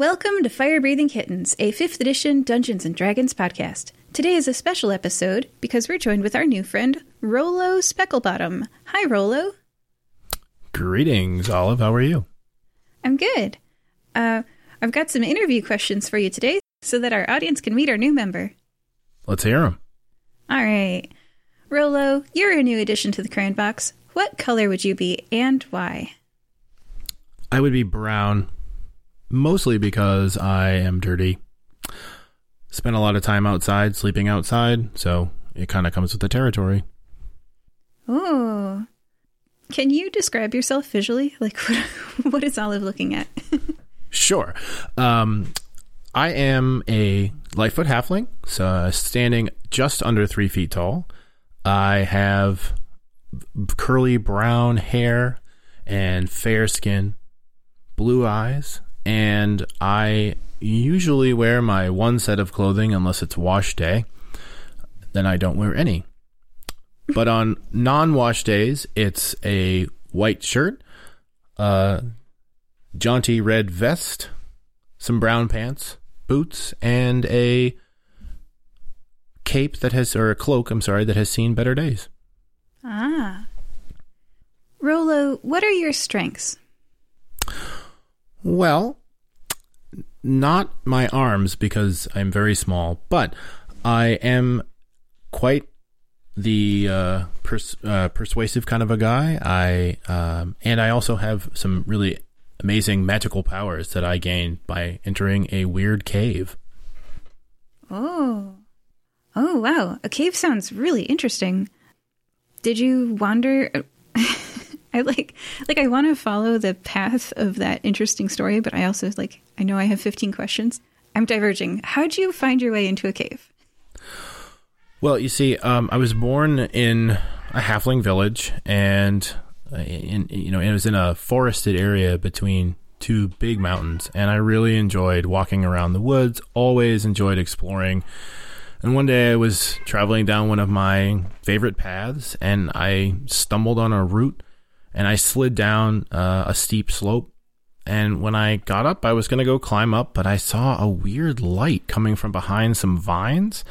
Welcome to Fire Breathing Kittens, a 5th edition Dungeons and Dragons podcast. Today is a special episode because we're joined with our new friend, Rolo Specklebottom. Hi, Rolo. Greetings, Olive. How are you? I'm good. Uh, I've got some interview questions for you today so that our audience can meet our new member. Let's hear them. All right. Rolo, you're a new addition to the Crayon Box. What color would you be and why? I would be brown, mostly because I am dirty. Spent a lot of time outside, sleeping outside, so it kind of comes with the territory. Oh. Can you describe yourself visually? Like, what, what is Olive looking at? Sure. Um, I am a Lightfoot halfling, so standing just under three feet tall. I have curly brown hair and fair skin, blue eyes, and I usually wear my one set of clothing unless it's wash day. Then I don't wear any. But on non wash days, it's a white shirt, a jaunty red vest, some brown pants, boots, and a cape that has, or a cloak, I'm sorry, that has seen better days. ah. Rolo, what are your strengths? Well, not my arms because I'm very small, but I am quite the uh, pers- uh, persuasive kind of a guy. I um, and I also have some really amazing magical powers that I gained by entering a weird cave. Oh. Oh, wow. A cave sounds really interesting. Did you wander I like like I want to follow the path of that interesting story, but I also like I know I have 15 questions. I'm diverging. How'd you find your way into a cave? Well, you see, um, I was born in a halfling village, and uh, in, you know it was in a forested area between two big mountains, and I really enjoyed walking around the woods. Always enjoyed exploring. And one day I was traveling down one of my favorite paths, and I stumbled on a root, and I slid down uh, a steep slope. And when I got up, I was going to go climb up, but I saw a weird light coming from behind some vines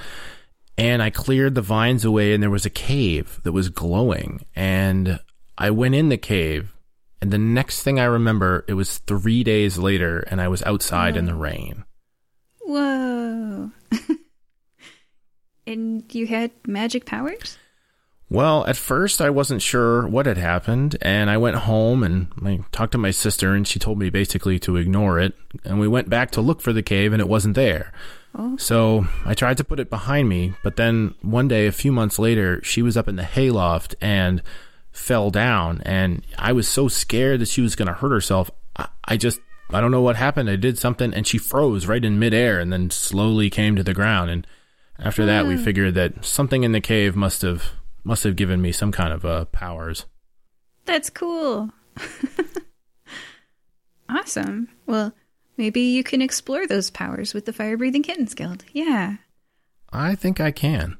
and I cleared the vines away and there was a cave that was glowing and I went in the cave and the next thing I remember it was 3 days later and I was outside in the rain. Whoa. and you had magic powers? Well, at first I wasn't sure what had happened and I went home and I talked to my sister and she told me basically to ignore it and we went back to look for the cave and it wasn't there. Oh. So I tried to put it behind me, but then one day, a few months later, she was up in the hayloft and fell down. And I was so scared that she was going to hurt herself. I, I just, I don't know what happened. I did something and she froze right in midair and then slowly came to the ground. And after that, we ah. figured that something in the cave must have, must have given me some kind of uh, powers. That's cool. awesome. Well, maybe you can explore those powers with the Fire Breathing Kittens Guild. Yeah. I think I can.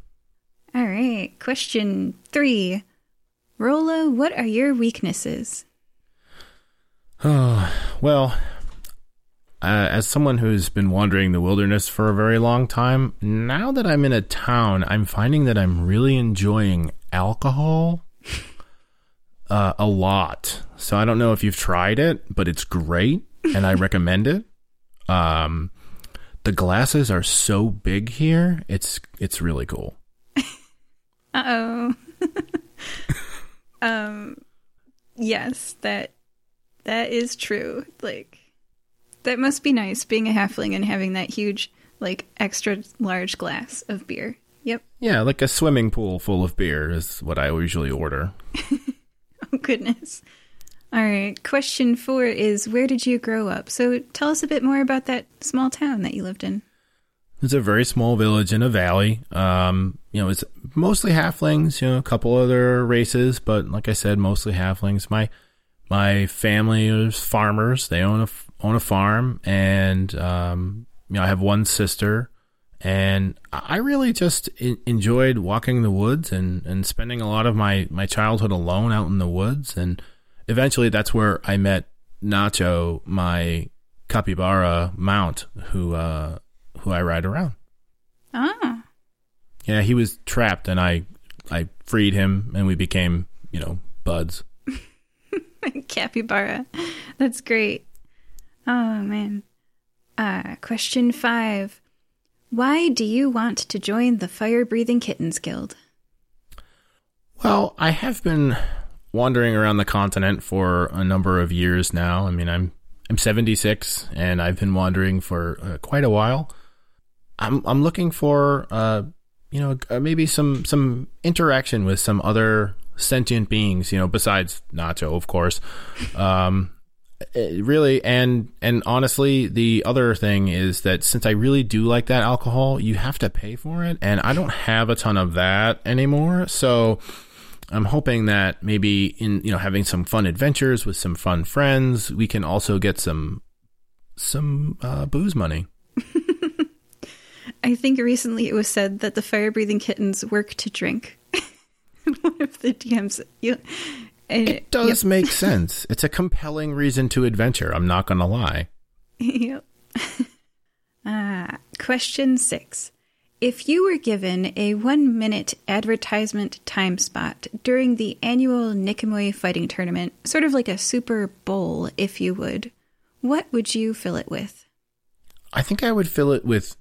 All right. Question three. Rolo, what are your weaknesses? Oh, well, uh, as someone who's been wandering the wilderness for a very long time, now that I'm in a town, I'm finding that I'm really enjoying alcohol uh, a lot. So I don't know if you've tried it, but it's great and I recommend it. Um, the glasses are so big here; it's it's really cool. Uh oh. um, yes, that that is true. Like, that must be nice being a halfling and having that huge, like, extra large glass of beer. Yep. Yeah, like a swimming pool full of beer is what I usually order. Oh goodness. All right. Question four is where did you grow up? So tell us a bit more about that small town that you lived in. It's a very small village in a valley. Um, you know, it's mostly halflings. You know, a couple other races, but like I said, mostly halflings. My my family is farmers. They own a own a farm, and um, you know, I have one sister, and I really just en- enjoyed walking the woods and and spending a lot of my my childhood alone out in the woods. And eventually, that's where I met Nacho, my capybara mount who uh, who I ride around. Oh, Yeah, he was trapped, and I I freed him, and we became you know buds. capybara. That's great. Oh man. Uh, question five. Why do you want to join the Fire Breathing Kittens Guild? Well, I have been wandering around the continent for a number of years now. I mean, I'm I'm 76 and I've been wandering for uh, quite a while. I'm I'm looking for uh you know uh, maybe some some interaction with some other sentient beings, you know, besides Nacho, of course. Um eh, really and and honestly the other thing is that since i really do like that alcohol you have to pay for it and i don't have a ton of that anymore so i'm hoping that maybe in you know having some fun adventures with some fun friends we can also get some some uh, booze money I think recently it was said that the fire breathing kittens work to drink. One of the DMs. You, and, it does make sense it's a compelling reason to adventure i'm not gonna lie Yep. Ah, question six. If you were given a one minute advertisement time spot during the annual Nicomoy fighting tournament, sort of like a Super Bowl, if you would, what would you fill it with? I think I would fill it with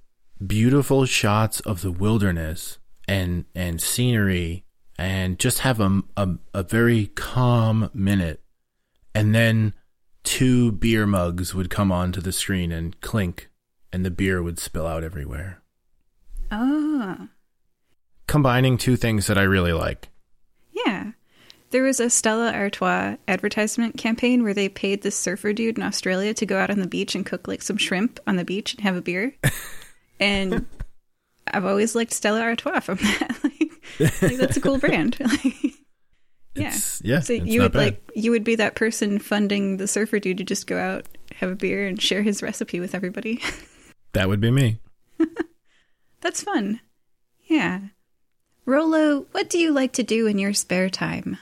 beautiful shots of the wilderness and and scenery and just have a, a, a very calm minute and then two beer mugs would come onto the screen and clink and the beer would spill out everywhere Oh, combining two things that I really like yeah. There was a Stella Artois advertisement campaign where they paid this surfer dude in Australia to go out on the beach and cook like some shrimp on the beach and have a beer. and I've always liked Stella Artois from that. like, that's a cool brand. yeah. It's- yeah So you would bad. like you would be that person funding the surfer dude to just go out, have a beer, and share his recipe with everybody. that would be me That's fun. Yeah. Rolo, what do you like to do in your spare time?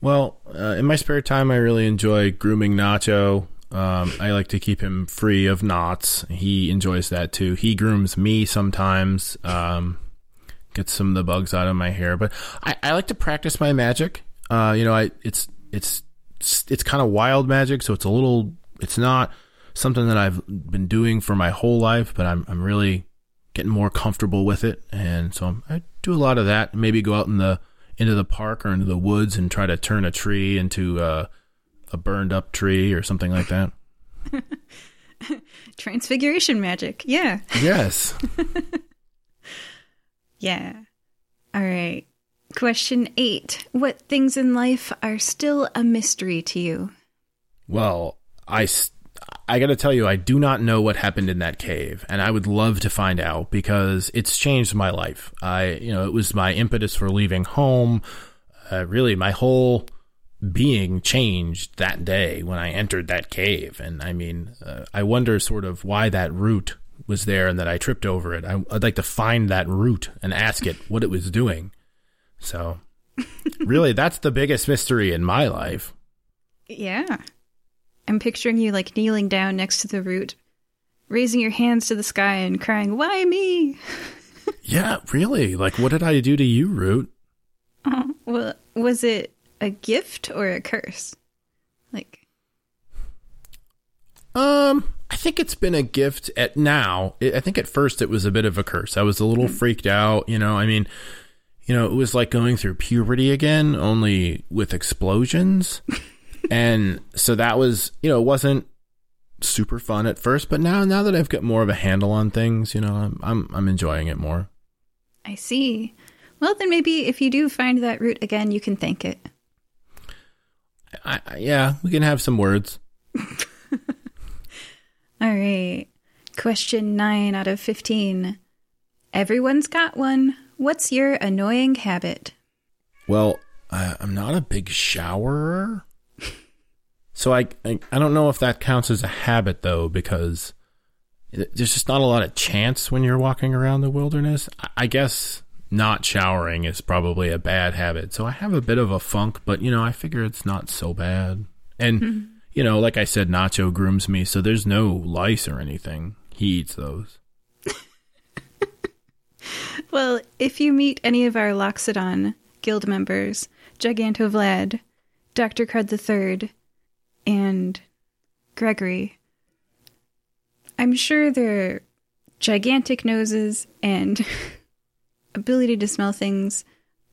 Well, uh, in my spare time, I really enjoy grooming Nacho. Um, I like to keep him free of knots. He enjoys that too. He grooms me sometimes, um, gets some of the bugs out of my hair. But I, I like to practice my magic. Uh, you know, I it's it's it's kind of wild magic, so it's a little. It's not something that I've been doing for my whole life, but I'm I'm really getting more comfortable with it, and so I do a lot of that. Maybe go out in the into the park or into the woods and try to turn a tree into a, a burned up tree or something like that. Transfiguration magic. Yeah. yes. Yeah. All right. Question eight. What things in life are still a mystery to you? Well, I, I got to tell you, I do not know what happened in that cave, and I would love to find out because it's changed my life. I, you know, it was my impetus for leaving home. Uh, really, my whole being changed that day when I entered that cave. And I mean, uh, I wonder sort of why that root was there and that I tripped over it. I, I'd like to find that root and ask it what it was doing. So, really, that's the biggest mystery in my life. Yeah. I'm picturing you like kneeling down next to the root, raising your hands to the sky and crying, Why me? Yeah, really. Like, what did I do to you, Root? Oh, well, was it a gift or a curse? Like, Um, I think it's been a gift at now. I think at first it was a bit of a curse. I was a little freaked out, you know. I mean, you know, it was like going through puberty again, only with explosions. and so that was, you know, it wasn't super fun at first, but now now that I've got more of a handle on things, you know, I'm I'm, I'm enjoying it more. I see. Well, then maybe if you do find that root again, you can thank it. I, I, yeah, we can have some words. All right. Question 9 out of 15. Everyone's got one. What's your annoying habit? Well, I, I'm not a big showerer. So I, I I don't know if that counts as a habit though because there's just not a lot of chance when you're walking around the wilderness. I, I guess not showering is probably a bad habit. So I have a bit of a funk, but you know, I figure it's not so bad. And mm-hmm. You know, like I said, Nacho grooms me, so there's no lice or anything. He eats those. Well, if you meet any of our Loxodon guild members, Giganto Vlad, Dr. Crud III, and Gregory, I'm sure their gigantic noses and ability to smell things,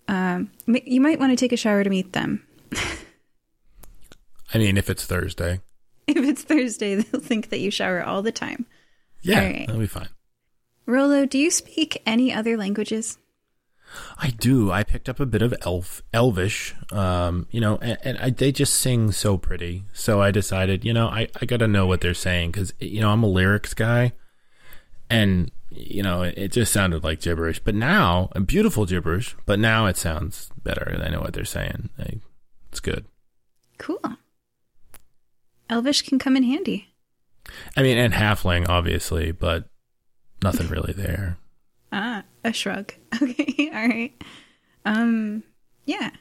um, you might want to take a shower to meet them. I mean, if it's Thursday. If it's Thursday, they'll think that you shower all the time. Yeah, right. that'll be fine. Rolo, do you speak any other languages? I do. I picked up a bit of elf, elvish, um, you know, and, and I, they just sing so pretty. So I decided, you know, I, I got to know what they're saying because, you know, I'm a lyrics guy, and you know, it, it just sounded like gibberish. But now, beautiful gibberish. But now it sounds better, and I know what they're saying. Like, it's good. Cool. Elvish can come in handy. I mean, and halfling, obviously, but nothing really there. Ah, a shrug. Okay, all right. Um, yeah,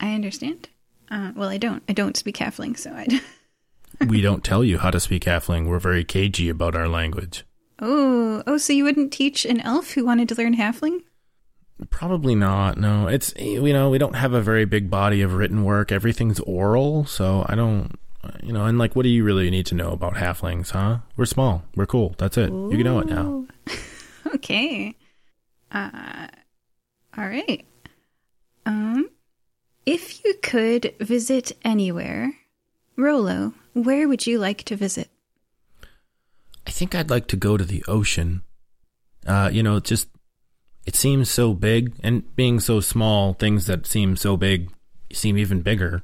I understand. Uh, well, I don't. I don't speak halfling, so I. we don't tell you how to speak halfling. We're very cagey about our language. oh, oh, so you wouldn't teach an elf who wanted to learn halfling? Probably not. No, it's you know we don't have a very big body of written work. Everything's oral, so I don't. You know, and like, what do you really need to know about halflings, huh? We're small. We're cool. That's it. You can know it now. Okay. Uh, all right. Um, if you could visit anywhere, Rolo, where would you like to visit? I think I'd like to go to the ocean. Uh, you know, just it seems so big, and being so small, things that seem so big seem even bigger.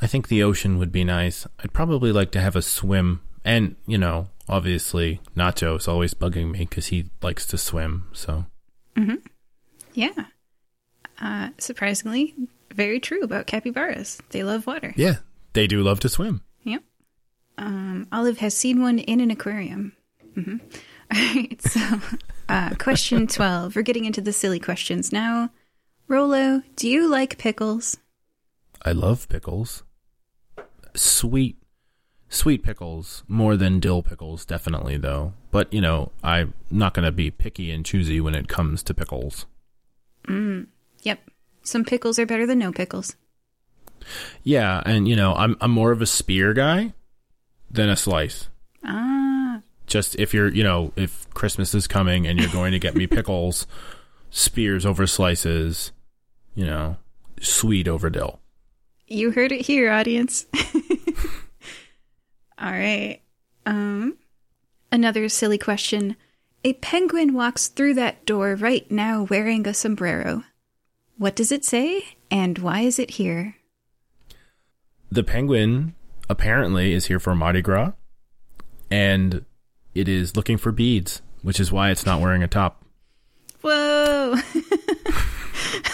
I think the ocean would be nice. I'd probably like to have a swim, and you know, obviously, Nacho is always bugging me because he likes to swim. So Yeah. Uh, surprisingly, very true about capybaras. They love water. yeah, they do love to swim. Yep. Um, Olive has seen one in an aquarium. hmm All right. So, uh, question 12. We're getting into the silly questions now. Rolo, do you like pickles? I love pickles. Sweet, sweet pickles more than dill pickles, definitely though. But you know, I'm not going to be picky and choosy when it comes to pickles. Yep. Some pickles are better than no pickles. Yeah, and you know, I'm I'm more of a spear guy than a slice. Ah, Just if you're, you know, if Christmas is coming and you're going to get me pickles, spears over slices, you know, sweet over dill. you heard it here, audience. All right. Um, another silly question. A penguin walks through that door right now wearing a sombrero. What does it say, and why is it here? The penguin apparently is here for Mardi Gras, and it is looking for beads, which is why it's not wearing a top. Whoa!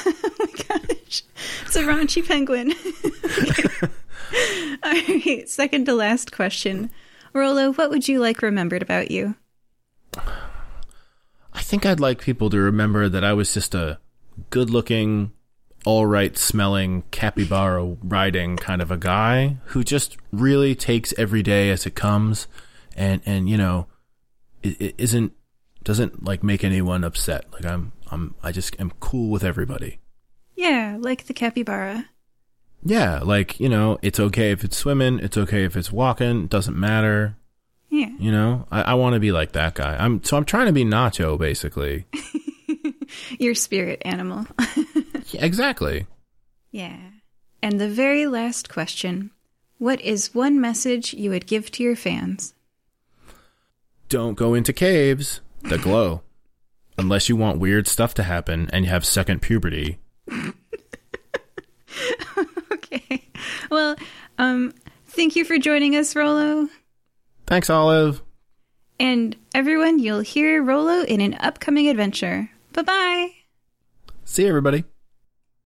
oh my gosh. It's a raunchy penguin. All right, second to last question. Rolo, what would you like remembered about you? I think I'd like people to remember that I was just a good looking, all right smelling, capybara riding kind of a guy who just really takes every day as it comes and, and you know, it, it isn't, doesn't like make anyone upset. Like I'm, I'm, I just am cool with everybody. Yeah, like the capybara. Yeah, like, you know, it's okay if it's swimming, it's okay if it's walking, it doesn't matter. Yeah. You know, I, I want to be like that guy. I'm so I'm trying to be Nacho, basically. Your spirit animal. Yeah, exactly. yeah. And the very last question What is one message you would give to your fans? Don't go into caves The glow, unless you want weird stuff to happen and you have second puberty. Well, um, thank you for joining us, Rolo. Thanks, Olive. And everyone, you'll hear Rolo in an upcoming adventure. Bye bye. See you, everybody.